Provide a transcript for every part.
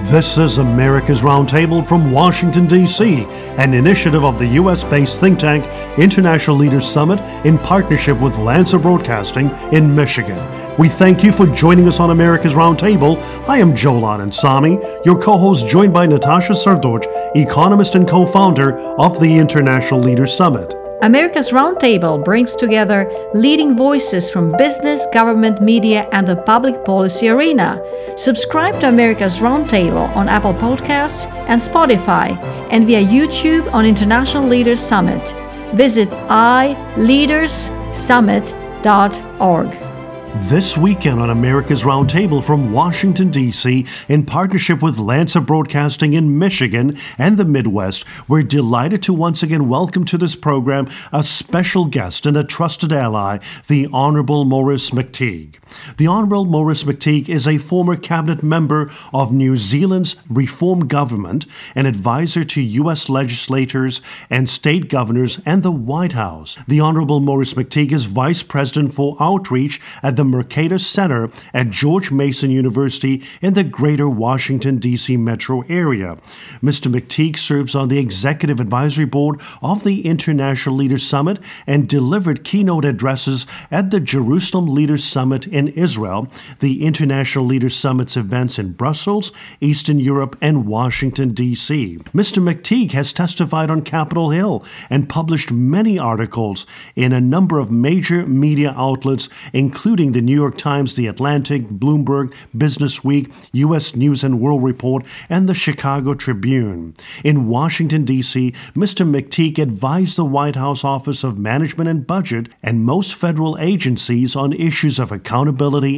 This is America's Roundtable from Washington, D.C., an initiative of the U.S. based think tank International Leaders Summit in partnership with Lanser Broadcasting in Michigan. We thank you for joining us on America's Roundtable. I am Joel Anand Samy, your co host, joined by Natasha Srdoc, economist and co founder of the International Leaders Summit. America's Roundtable brings together leading voices from business, government, media, and the public policy arena. Subscribe to America's Roundtable on Apple Podcasts and Spotify, and via YouTube on International Leaders Summit. Visit ileaderssummit.org. This weekend on America's Roundtable from Washington, D.C., in partnership with Lanser Broadcasting in Michigan and the Midwest, we're delighted to once again welcome to this program a special guest and a trusted ally, the Honorable Maurice McTigue. The Honorable Maurice McTigue is a former cabinet member of New Zealand's reform government, an advisor to U.S. legislators and state governors, and the White House. The Honorable Maurice McTigue is vice president for outreach at the Mercatus Center at George Mason University in the greater Washington, D.C. metro area. Mr. McTigue serves on the executive advisory board of the International Leaders Summit and delivered keynote addresses at the Jerusalem Leaders Summit in Israel, the International Leaders Summit's events in Brussels, Eastern Europe, and Washington, D.C. Mr. McTigue has testified on Capitol Hill and published many articles in a number of major media outlets, including the New York Times, The Atlantic, Bloomberg, Business Week, U.S. News and World Report, and the Chicago Tribune. In Washington, D.C., Mr. McTigue advised the White House Office of Management and Budget and most federal agencies on issues of accountability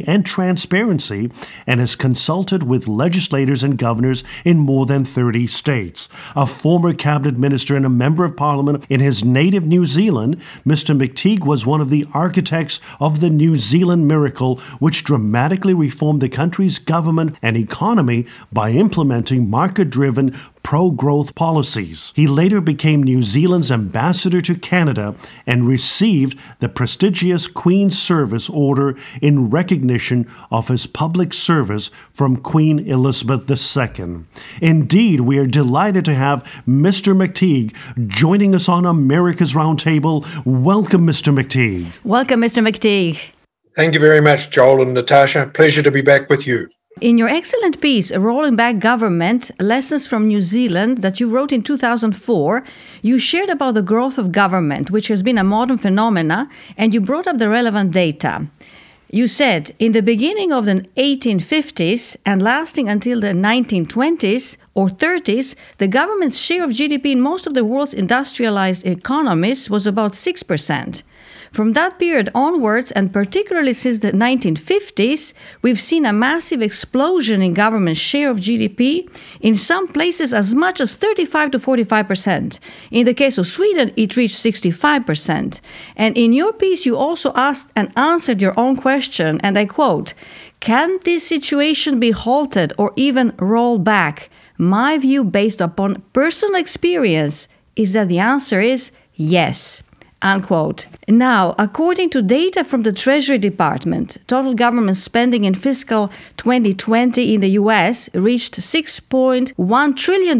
and transparency and has consulted with legislators and governors in more than 30 states. A former cabinet minister and a member of parliament in his native New Zealand, Mr. McTigue was one of the architects of the New Zealand miracle which dramatically reformed the country's government and economy by implementing market driven pro growth policies. He later became New Zealand's ambassador to Canada and received the prestigious Queen's Service Order in recognition of his public service from Queen Elizabeth II. Indeed, we are delighted to have Mr. McTigue joining us on America's Roundtable. Welcome, Mr. McTigue. Welcome, Mr. McTigue. Thank you very much, Joel and Natasha. Pleasure to be back with you. In your excellent piece, Rolling Back Government Lessons from New Zealand, that you wrote in 2004, you shared about the growth of government, which has been a modern phenomena, and you brought up the relevant data. You said, in the beginning of the 1850s and lasting until the 1920s or 30s, the government's share of GDP in most of the world's industrialized economies was about 6%. From that period onwards, and particularly since the 1950s, we've seen a massive explosion in government share of GDP, in some places as much as 35 to 45%. In the case of Sweden, it reached 65%. And in your piece, you also asked and answered your own question, and I quote Can this situation be halted or even rolled back? My view, based upon personal experience, is that the answer is yes. Unquote. Now, according to data from the Treasury Department, total government spending in fiscal 2020 in the US reached $6.1 trillion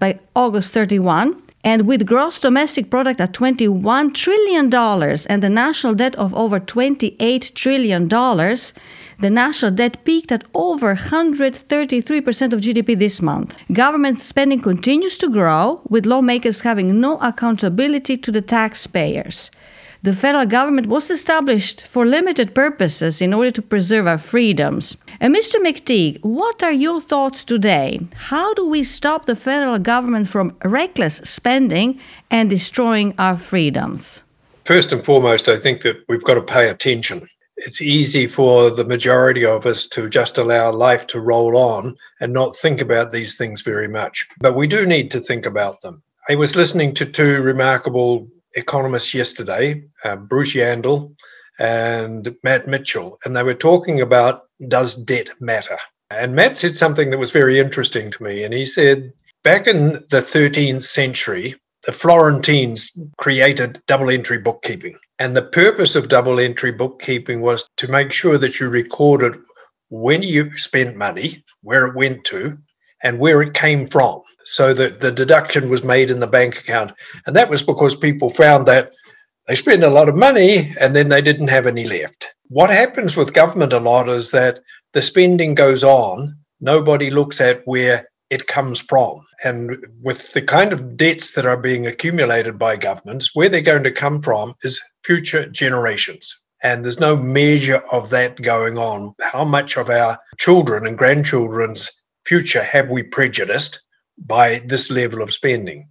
by August 31, and with gross domestic product at $21 trillion and the national debt of over $28 trillion, the national debt peaked at over 133% of GDP this month. Government spending continues to grow, with lawmakers having no accountability to the taxpayers. The federal government was established for limited purposes in order to preserve our freedoms. And Mr. McTigue, what are your thoughts today? How do we stop the federal government from reckless spending and destroying our freedoms? First and foremost, I think that we've got to pay attention it's easy for the majority of us to just allow life to roll on and not think about these things very much. But we do need to think about them. I was listening to two remarkable economists yesterday, uh, Bruce Yandle and Matt Mitchell, and they were talking about does debt matter? And Matt said something that was very interesting to me. And he said, back in the 13th century, the Florentines created double entry bookkeeping. And the purpose of double entry bookkeeping was to make sure that you recorded when you spent money, where it went to, and where it came from so that the deduction was made in the bank account. And that was because people found that they spend a lot of money and then they didn't have any left. What happens with government a lot is that the spending goes on, nobody looks at where it comes from. And with the kind of debts that are being accumulated by governments, where they're going to come from is future generations. And there's no measure of that going on. How much of our children and grandchildren's future have we prejudiced by this level of spending?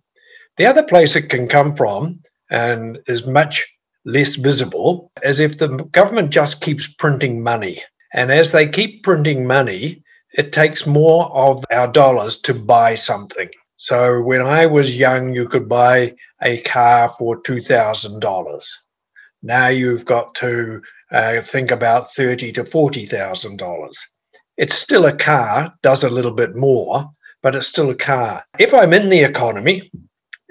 The other place it can come from and is much less visible is if the government just keeps printing money. And as they keep printing money, it takes more of our dollars to buy something. So when I was young, you could buy a car for $2,000. Now you've got to uh, think about thirty to forty thousand dollars. It's still a car, does a little bit more, but it's still a car. If I'm in the economy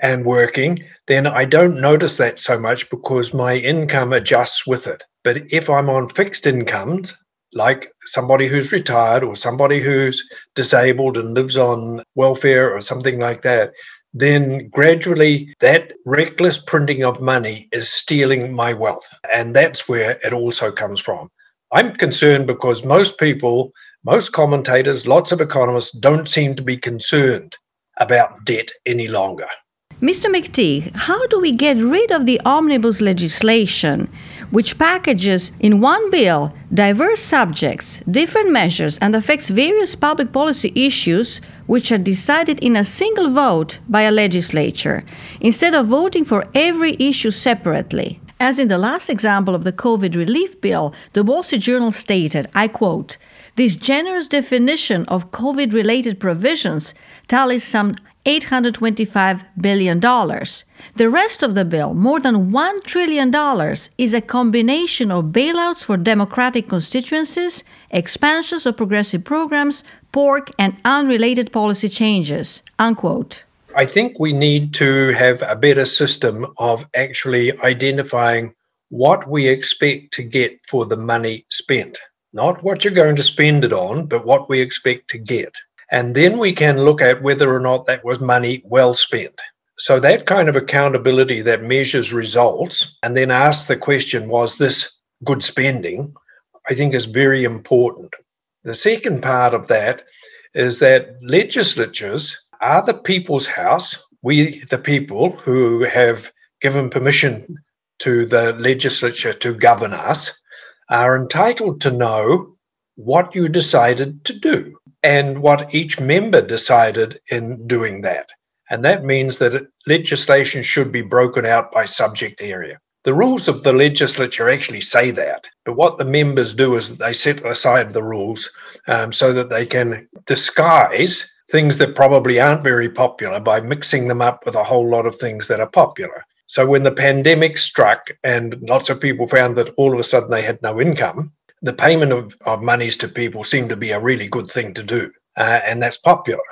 and working, then I don't notice that so much because my income adjusts with it. But if I'm on fixed incomes, like somebody who's retired or somebody who's disabled and lives on welfare or something like that, then gradually that reckless printing of money is stealing my wealth. And that's where it also comes from. I'm concerned because most people, most commentators, lots of economists don't seem to be concerned about debt any longer. Mr. McTigue, how do we get rid of the omnibus legislation, which packages in one bill diverse subjects, different measures, and affects various public policy issues which are decided in a single vote by a legislature, instead of voting for every issue separately? As in the last example of the COVID relief bill, the Wall Street Journal stated, I quote, this generous definition of COVID related provisions tallies some $825 billion. The rest of the bill, more than $1 trillion, is a combination of bailouts for Democratic constituencies, expansions of progressive programs, pork, and unrelated policy changes. Unquote. I think we need to have a better system of actually identifying what we expect to get for the money spent. Not what you're going to spend it on, but what we expect to get. And then we can look at whether or not that was money well spent. So, that kind of accountability that measures results and then asks the question, was this good spending? I think is very important. The second part of that is that legislatures are the people's house. We, the people who have given permission to the legislature to govern us, are entitled to know what you decided to do and what each member decided in doing that. And that means that legislation should be broken out by subject area. The rules of the legislature actually say that, but what the members do is they set aside the rules um, so that they can disguise things that probably aren't very popular by mixing them up with a whole lot of things that are popular. So when the pandemic struck and lots of people found that all of a sudden they had no income, the payment of, of monies to people seemed to be a really good thing to do, uh, and that's popular.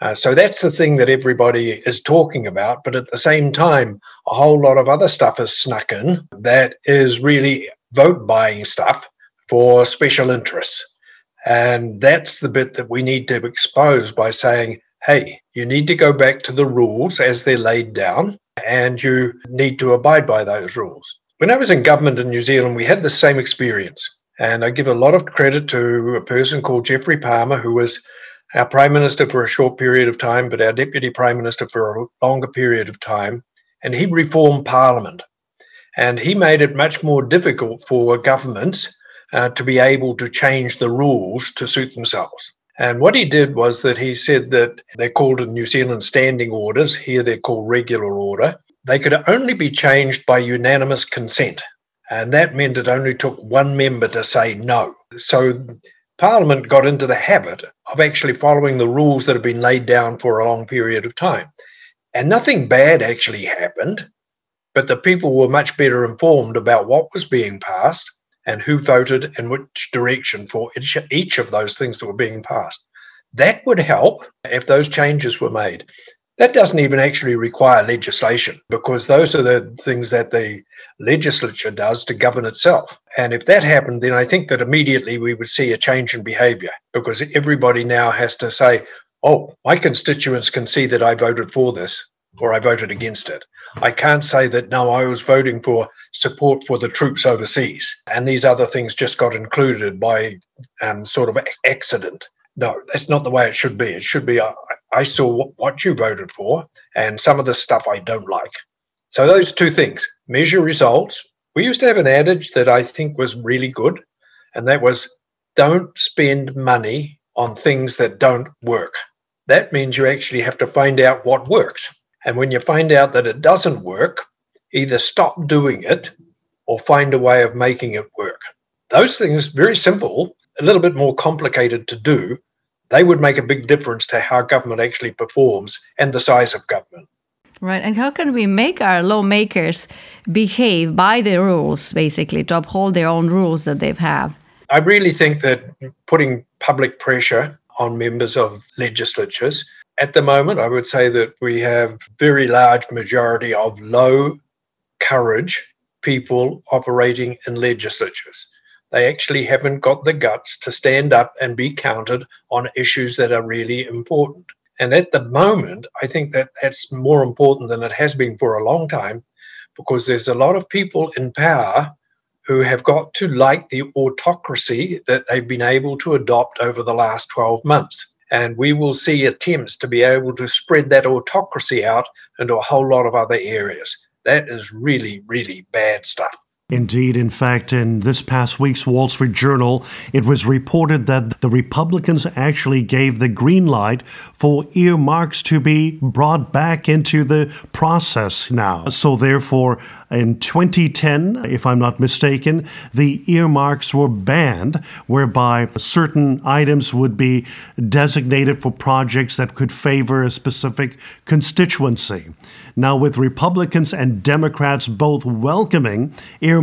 Uh, so that's the thing that everybody is talking about. But at the same time, a whole lot of other stuff is snuck in that is really vote buying stuff for special interests. And that's the bit that we need to expose by saying, hey, you need to go back to the rules as they're laid down and you need to abide by those rules. When I was in government in New Zealand, we had the same experience. And I give a lot of credit to a person called Geoffrey Palmer, who was our Prime Minister for a short period of time, but our Deputy Prime Minister for a longer period of time. And he reformed Parliament. And he made it much more difficult for governments uh, to be able to change the rules to suit themselves. And what he did was that he said that they're called in New Zealand standing orders, here they're called regular order. They could only be changed by unanimous consent. And that meant it only took one member to say no. So Parliament got into the habit of actually following the rules that have been laid down for a long period of time. And nothing bad actually happened, but the people were much better informed about what was being passed and who voted in which direction for each, each of those things that were being passed. That would help if those changes were made. That doesn't even actually require legislation because those are the things that the legislature does to govern itself. And if that happened, then I think that immediately we would see a change in behavior because everybody now has to say, oh, my constituents can see that I voted for this or I voted against it. I can't say that no, I was voting for support for the troops overseas, and these other things just got included by um, sort of accident. No, that's not the way it should be. It should be I, I saw what you voted for, and some of the stuff I don't like. So those two things: measure results. We used to have an adage that I think was really good, and that was don't spend money on things that don't work. That means you actually have to find out what works. And when you find out that it doesn't work, either stop doing it or find a way of making it work. Those things, very simple, a little bit more complicated to do, they would make a big difference to how government actually performs and the size of government. Right. And how can we make our lawmakers behave by the rules, basically, to uphold their own rules that they have? I really think that putting public pressure on members of legislatures at the moment, I would say that we have very large majority of low courage people operating in legislatures. They actually haven't got the guts to stand up and be counted on issues that are really important. And at the moment, I think that that's more important than it has been for a long time because there's a lot of people in power who have got to like the autocracy that they've been able to adopt over the last 12 months. And we will see attempts to be able to spread that autocracy out into a whole lot of other areas. That is really, really bad stuff. Indeed, in fact, in this past week's Wall Street Journal, it was reported that the Republicans actually gave the green light for earmarks to be brought back into the process now. So, therefore, in 2010, if I'm not mistaken, the earmarks were banned, whereby certain items would be designated for projects that could favor a specific constituency. Now, with Republicans and Democrats both welcoming earmarks,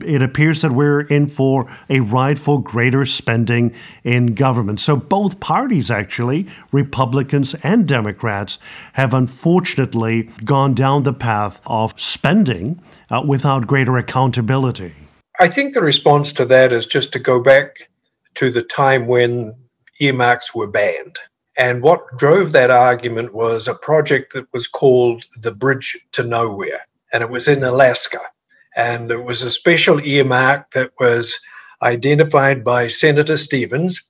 it appears that we're in for a ride for greater spending in government. So, both parties, actually, Republicans and Democrats, have unfortunately gone down the path of spending uh, without greater accountability? I think the response to that is just to go back to the time when earmarks were banned. And what drove that argument was a project that was called the Bridge to Nowhere, and it was in Alaska. And it was a special earmark that was identified by Senator Stevens.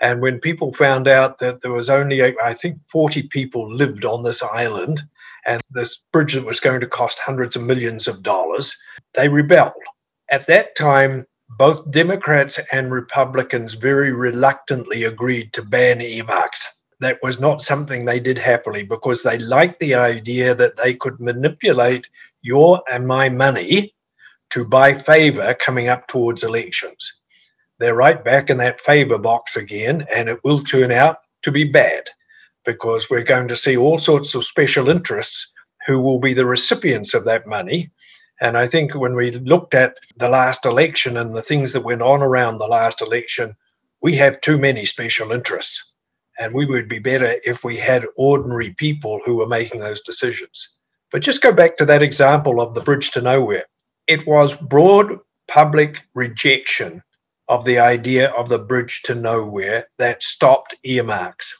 And when people found out that there was only, I think, 40 people lived on this island, and this bridge that was going to cost hundreds of millions of dollars, they rebelled. At that time, both Democrats and Republicans very reluctantly agreed to ban earmarks. That was not something they did happily because they liked the idea that they could manipulate your and my money to buy favor coming up towards elections. They're right back in that favor box again, and it will turn out to be bad because we're going to see all sorts of special interests who will be the recipients of that money. And I think when we looked at the last election and the things that went on around the last election, we have too many special interests. And we would be better if we had ordinary people who were making those decisions. But just go back to that example of the bridge to nowhere. It was broad public rejection of the idea of the bridge to nowhere that stopped earmarks.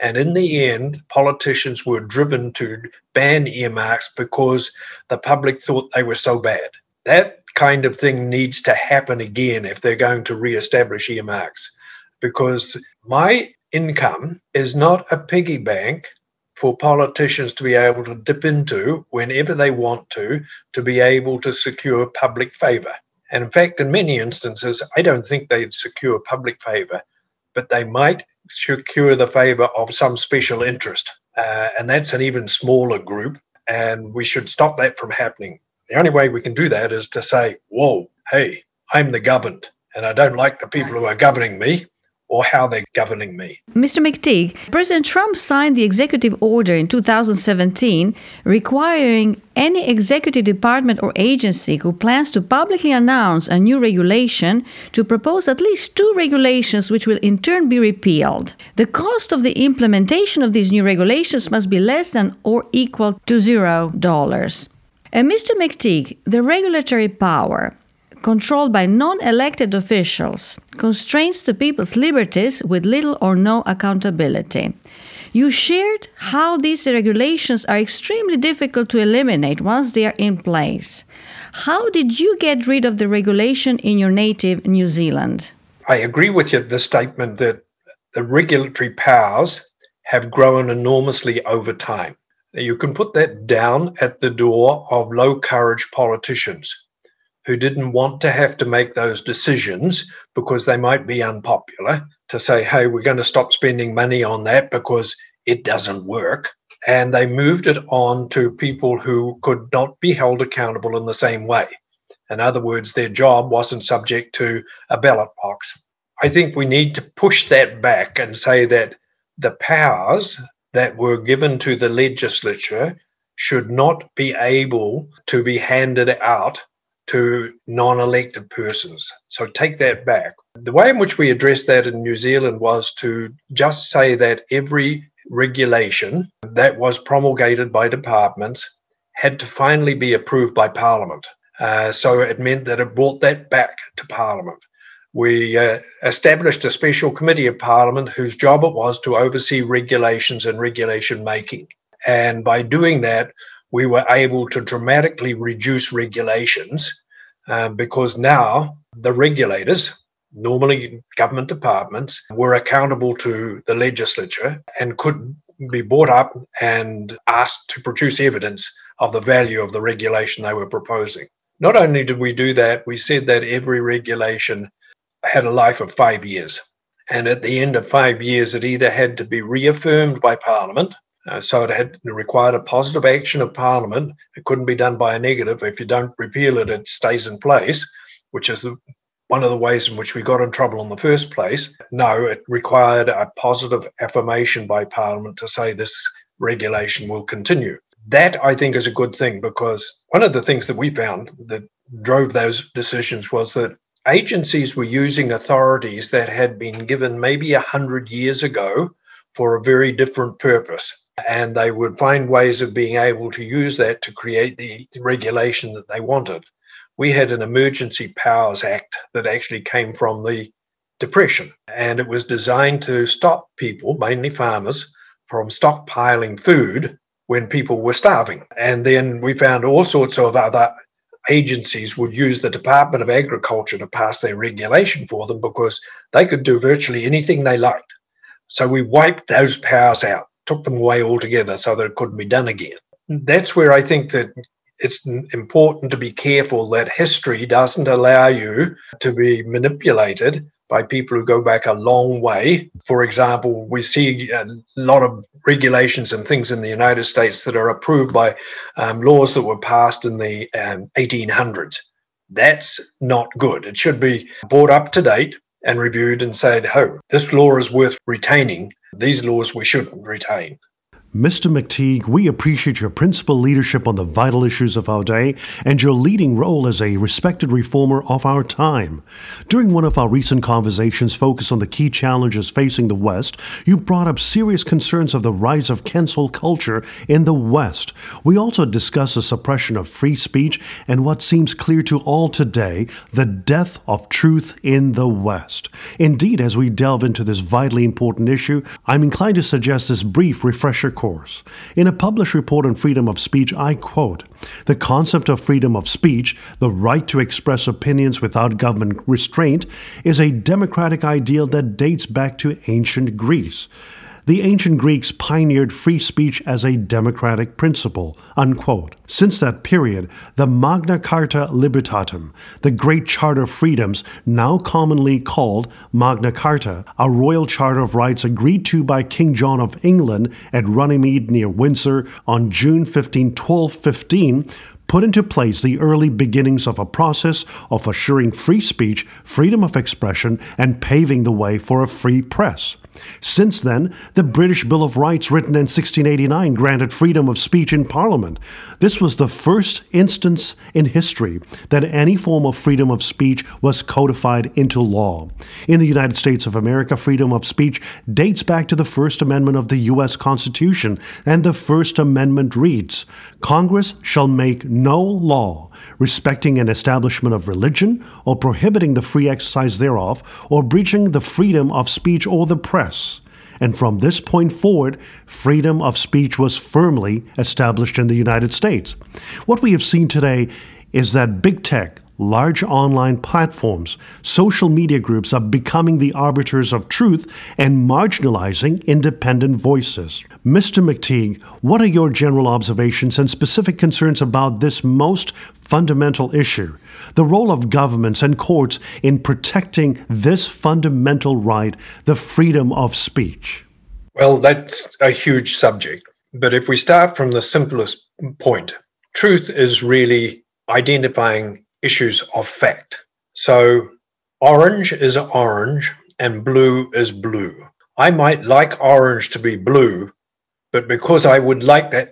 And in the end, politicians were driven to ban earmarks because the public thought they were so bad. That kind of thing needs to happen again if they're going to re-establish earmarks. Because my income is not a piggy bank for politicians to be able to dip into whenever they want to, to be able to secure public favour. And in fact, in many instances, I don't think they'd secure public favour, but they might secure the favor of some special interest. Uh, and that's an even smaller group. And we should stop that from happening. The only way we can do that is to say, whoa, hey, I'm the governed, and I don't like the people who are governing me or how they're governing me. Mr. McTigue, President Trump signed the executive order in 2017 requiring any executive department or agency who plans to publicly announce a new regulation to propose at least two regulations which will in turn be repealed. The cost of the implementation of these new regulations must be less than or equal to zero dollars. And Mr. McTigue, the regulatory power controlled by non elected officials, constraints to people's liberties with little or no accountability. You shared how these regulations are extremely difficult to eliminate once they are in place. How did you get rid of the regulation in your native New Zealand? I agree with you the statement that the regulatory powers have grown enormously over time. You can put that down at the door of low courage politicians who didn't want to have to make those decisions because they might be unpopular to say, hey, we're going to stop spending money on that because it doesn't work. And they moved it on to people who could not be held accountable in the same way. In other words, their job wasn't subject to a ballot box. I think we need to push that back and say that the powers that were given to the legislature should not be able to be handed out to non elected persons. So take that back. The way in which we addressed that in New Zealand was to just say that every regulation that was promulgated by departments had to finally be approved by Parliament. Uh, so it meant that it brought that back to Parliament. We uh, established a special committee of Parliament whose job it was to oversee regulations and regulation making. And by doing that, we were able to dramatically reduce regulations uh, because now the regulators, normally government departments, were accountable to the legislature and could be brought up and asked to produce evidence of the value of the regulation they were proposing. Not only did we do that, we said that every regulation had a life of five years. And at the end of five years, it either had to be reaffirmed by Parliament, uh, so it had required a positive action of Parliament. It couldn't be done by a negative. If you don't repeal it, it stays in place, which is the, one of the ways in which we got in trouble in the first place. No, it required a positive affirmation by Parliament to say this regulation will continue. That I think is a good thing because one of the things that we found that drove those decisions was that agencies were using authorities that had been given maybe a hundred years ago for a very different purpose. And they would find ways of being able to use that to create the regulation that they wanted. We had an Emergency Powers Act that actually came from the Depression, and it was designed to stop people, mainly farmers, from stockpiling food when people were starving. And then we found all sorts of other agencies would use the Department of Agriculture to pass their regulation for them because they could do virtually anything they liked. So we wiped those powers out, took them away altogether so that it couldn't be done again. That's where I think that it's important to be careful that history doesn't allow you to be manipulated by people who go back a long way. For example, we see a lot of regulations and things in the United States that are approved by um, laws that were passed in the um, 1800s. That's not good. It should be brought up to date and reviewed and said, oh, this law is worth retaining. These laws we shouldn't retain. Mr. McTigue, we appreciate your principal leadership on the vital issues of our day and your leading role as a respected reformer of our time. During one of our recent conversations focused on the key challenges facing the West, you brought up serious concerns of the rise of cancel culture in the West. We also discussed the suppression of free speech and what seems clear to all today the death of truth in the West. Indeed, as we delve into this vitally important issue, I'm inclined to suggest this brief refresher course In a published report on freedom of speech, I quote The concept of freedom of speech, the right to express opinions without government restraint, is a democratic ideal that dates back to ancient Greece the ancient Greeks pioneered free speech as a democratic principle. Unquote. Since that period, the Magna Carta Libertatum, the Great Charter of Freedoms, now commonly called Magna Carta, a royal charter of rights agreed to by King John of England at Runnymede near Windsor on June 15, 1215, put into place the early beginnings of a process of assuring free speech, freedom of expression, and paving the way for a free press. Since then, the British Bill of Rights, written in 1689, granted freedom of speech in Parliament. This was the first instance in history that any form of freedom of speech was codified into law. In the United States of America, freedom of speech dates back to the First Amendment of the U.S. Constitution, and the First Amendment reads Congress shall make no law respecting an establishment of religion or prohibiting the free exercise thereof or breaching the freedom of speech or the press. And from this point forward, freedom of speech was firmly established in the United States. What we have seen today is that big tech, large online platforms, social media groups are becoming the arbiters of truth and marginalizing independent voices. Mr. McTigue, what are your general observations and specific concerns about this most fundamental issue the role of governments and courts in protecting this fundamental right, the freedom of speech? Well, that's a huge subject. But if we start from the simplest point, truth is really identifying issues of fact. So orange is orange and blue is blue. I might like orange to be blue, but because I would like that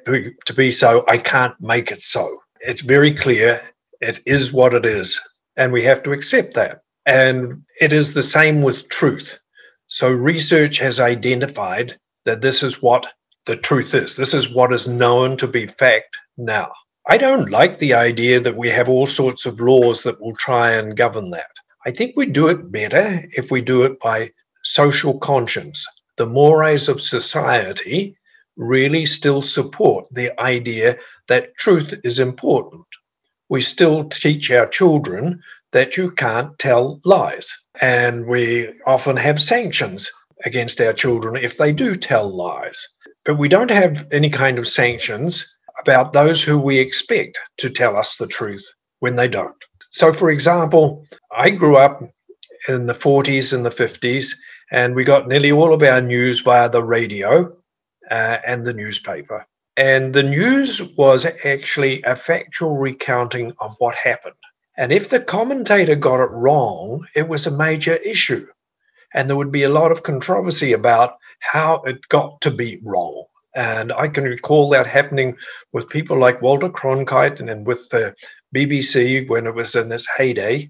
to be so, I can't make it so. It's very clear. It is what it is. And we have to accept that. And it is the same with truth. So research has identified that this is what the truth is. This is what is known to be fact now. I don't like the idea that we have all sorts of laws that will try and govern that. I think we do it better if we do it by social conscience. The mores of society really still support the idea that truth is important. We still teach our children that you can't tell lies. And we often have sanctions against our children if they do tell lies. But we don't have any kind of sanctions about those who we expect to tell us the truth when they don't. So, for example, I grew up in the 40s and the 50s, and we got nearly all of our news via the radio uh, and the newspaper. And the news was actually a factual recounting of what happened. And if the commentator got it wrong, it was a major issue. And there would be a lot of controversy about how it got to be wrong. And I can recall that happening with people like Walter Cronkite and, and with the BBC when it was in its heyday,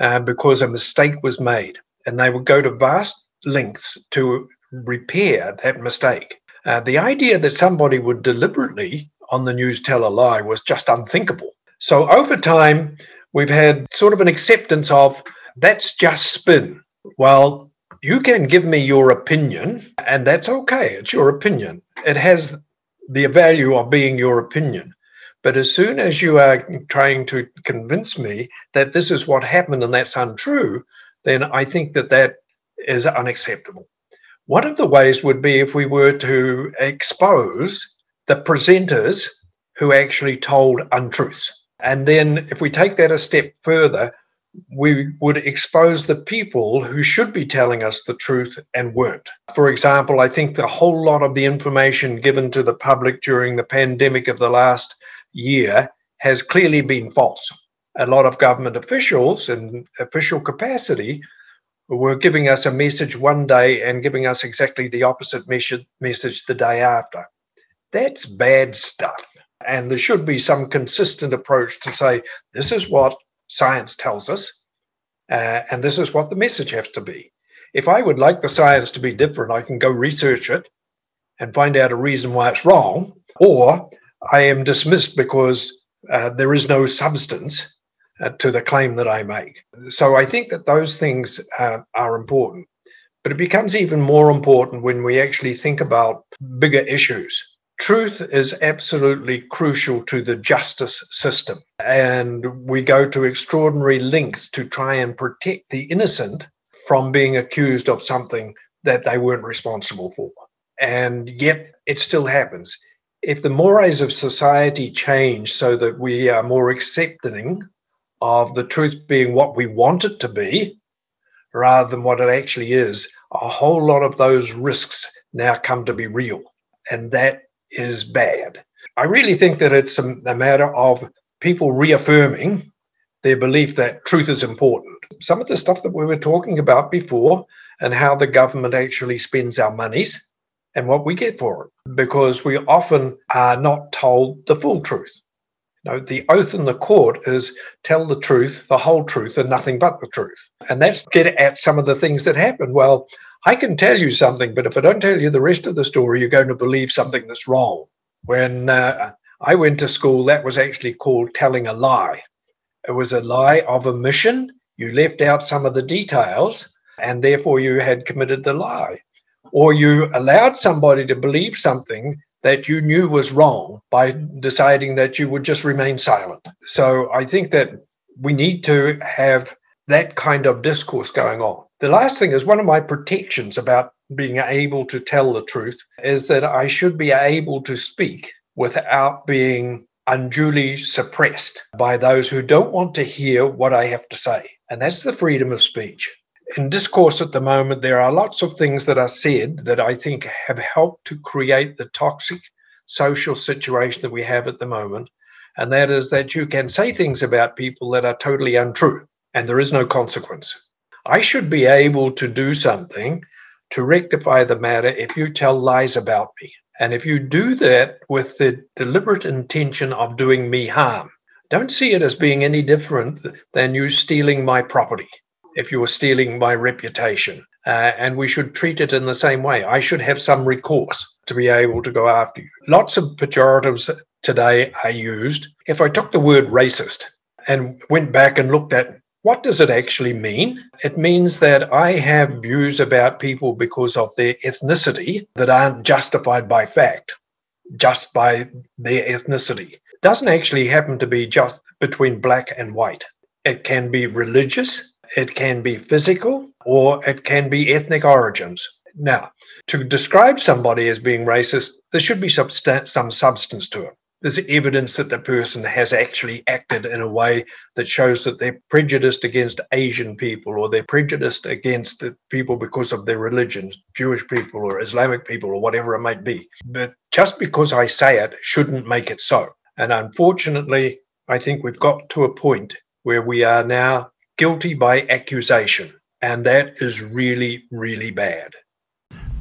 uh, because a mistake was made. And they would go to vast lengths to repair that mistake. Uh, the idea that somebody would deliberately on the news tell a lie was just unthinkable. So over time, we've had sort of an acceptance of that's just spin. Well, you can give me your opinion, and that's okay. It's your opinion it has the value of being your opinion. But as soon as you are trying to convince me that this is what happened and that's untrue, then I think that that is unacceptable. One of the ways would be if we were to expose the presenters who actually told untruths. And then if we take that a step further, we would expose the people who should be telling us the truth and weren't. For example, I think the whole lot of the information given to the public during the pandemic of the last year has clearly been false. A lot of government officials in official capacity were giving us a message one day and giving us exactly the opposite message the day after. That's bad stuff. And there should be some consistent approach to say, this is what science tells us, uh, and this is what the message has to be. If I would like the science to be different, I can go research it and find out a reason why it's wrong, or I am dismissed because uh, there is no substance uh, to the claim that I make. So I think that those things uh, are important. But it becomes even more important when we actually think about bigger issues truth is absolutely crucial to the justice system. And we go to extraordinary lengths to try and protect the innocent from being accused of something that they weren't responsible for. And yet it still happens. If the mores of society change so that we are more accepting of the truth being what we want it to be rather than what it actually is, a whole lot of those risks now come to be real. And that is bad. I really think that it's a, a matter of people reaffirming their belief that truth is important. Some of the stuff that we were talking about before and how the government actually spends our monies and what we get for it, because we often are not told the full truth. You know, the oath in the court is tell the truth, the whole truth, and nothing but the truth. And that's get at some of the things that happen. Well, I can tell you something, but if I don't tell you the rest of the story, you're going to believe something that's wrong. When uh, I went to school, that was actually called telling a lie. It was a lie of omission. You left out some of the details, and therefore you had committed the lie. Or you allowed somebody to believe something that you knew was wrong by deciding that you would just remain silent. So I think that we need to have that kind of discourse going on. The last thing is one of my protections about being able to tell the truth is that I should be able to speak without being unduly suppressed by those who don't want to hear what I have to say. And that's the freedom of speech. In discourse at the moment, there are lots of things that are said that I think have helped to create the toxic social situation that we have at the moment. And that is that you can say things about people that are totally untrue and there is no consequence. I should be able to do something to rectify the matter if you tell lies about me. And if you do that with the deliberate intention of doing me harm, don't see it as being any different than you stealing my property, if you were stealing my reputation. Uh, and we should treat it in the same way. I should have some recourse to be able to go after you. Lots of pejoratives today are used. If I took the word racist and went back and looked at what does it actually mean? It means that I have views about people because of their ethnicity that aren't justified by fact, just by their ethnicity. It doesn't actually happen to be just between black and white. It can be religious, it can be physical, or it can be ethnic origins. Now, to describe somebody as being racist, there should be some substance to it there's evidence that the person has actually acted in a way that shows that they're prejudiced against Asian people or they're prejudiced against people because of their religion, Jewish people or Islamic people or whatever it might be. But just because I say it shouldn't make it so. And unfortunately, I think we've got to a point where we are now guilty by accusation. And that is really, really bad.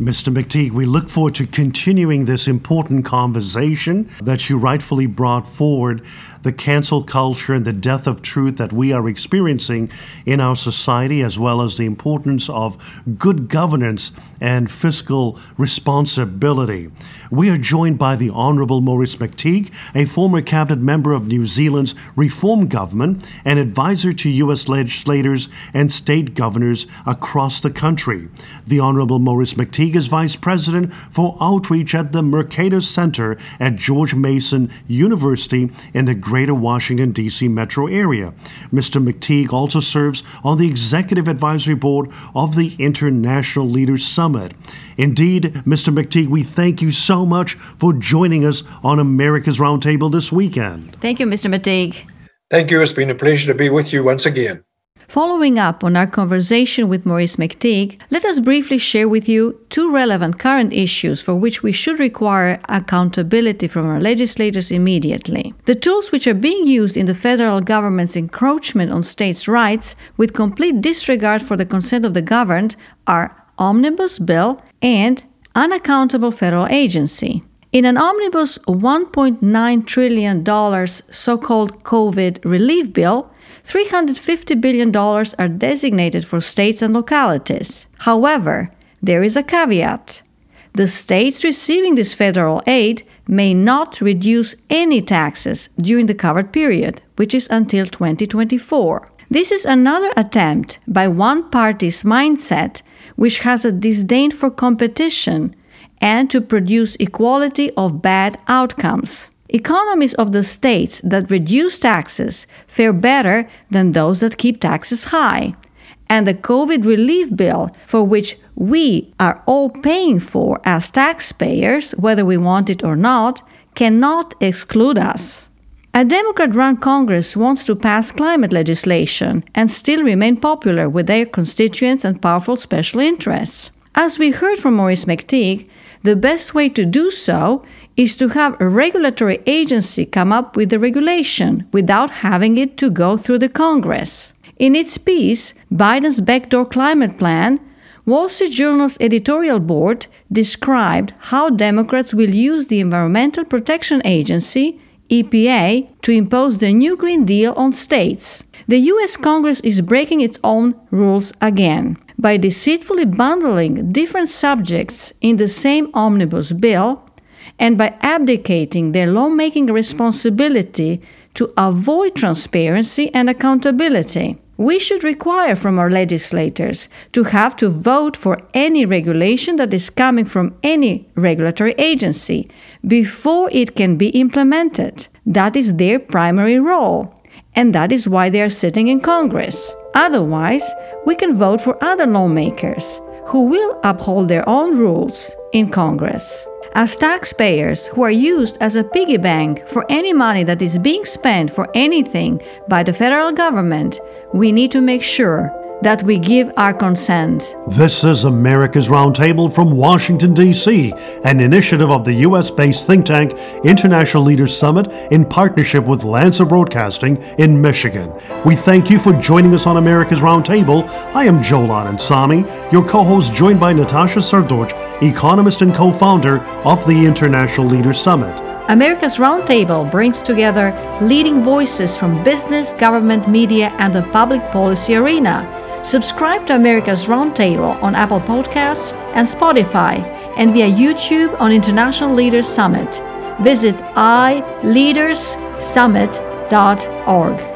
Mr. McTigue, we look forward to continuing this important conversation that you rightfully brought forward the cancel culture and the death of truth that we are experiencing in our society, as well as the importance of good governance and fiscal responsibility. We are joined by the Honorable Maurice McTigue, a former cabinet member of New Zealand's reform government and advisor to U.S. legislators and state governors across the country. The Honorable Maurice McTigue is vice president for outreach at the Mercatus Center at George Mason University in the Greater Washington, D.C. metro area. Mr. McTigue also serves on the executive advisory board of the International Leaders Summit. Indeed, Mr. McTigue, we thank you so much for joining us on America's Roundtable this weekend. Thank you, Mr. McTigue. Thank you. It's been a pleasure to be with you once again. Following up on our conversation with Maurice McTigue, let us briefly share with you two relevant current issues for which we should require accountability from our legislators immediately. The tools which are being used in the federal government's encroachment on states' rights with complete disregard for the consent of the governed are omnibus bill and unaccountable federal agency. In an omnibus $1.9 trillion so called COVID relief bill, $350 billion are designated for states and localities. However, there is a caveat. The states receiving this federal aid may not reduce any taxes during the covered period, which is until 2024. This is another attempt by one party's mindset, which has a disdain for competition and to produce equality of bad outcomes. Economies of the states that reduce taxes fare better than those that keep taxes high. And the COVID relief bill, for which we are all paying for as taxpayers, whether we want it or not, cannot exclude us. A Democrat run Congress wants to pass climate legislation and still remain popular with their constituents and powerful special interests. As we heard from Maurice McTigue, the best way to do so is to have a regulatory agency come up with the regulation without having it to go through the Congress. In its piece, Biden's Backdoor Climate Plan, Wall Street Journal's editorial board described how Democrats will use the Environmental Protection Agency, EPA, to impose the new Green Deal on states. The US Congress is breaking its own rules again by deceitfully bundling different subjects in the same omnibus bill, and by abdicating their lawmaking responsibility to avoid transparency and accountability. We should require from our legislators to have to vote for any regulation that is coming from any regulatory agency before it can be implemented. That is their primary role. And that is why they are sitting in Congress. Otherwise, we can vote for other lawmakers who will uphold their own rules in Congress. As taxpayers who are used as a piggy bank for any money that is being spent for anything by the federal government, we need to make sure that we give our consent. This is America's Roundtable from Washington, D.C., an initiative of the U.S. based think tank International Leaders Summit in partnership with Lanser Broadcasting in Michigan. We thank you for joining us on America's Roundtable. I am Joel Anand Samy, your co host, joined by Natasha Srdoc, economist and co founder of the International Leaders Summit. America's Roundtable brings together leading voices from business, government, media, and the public policy arena Subscribe to America's Roundtable on Apple Podcasts and Spotify and via YouTube on International Leaders Summit. Visit ileaderssummit.org.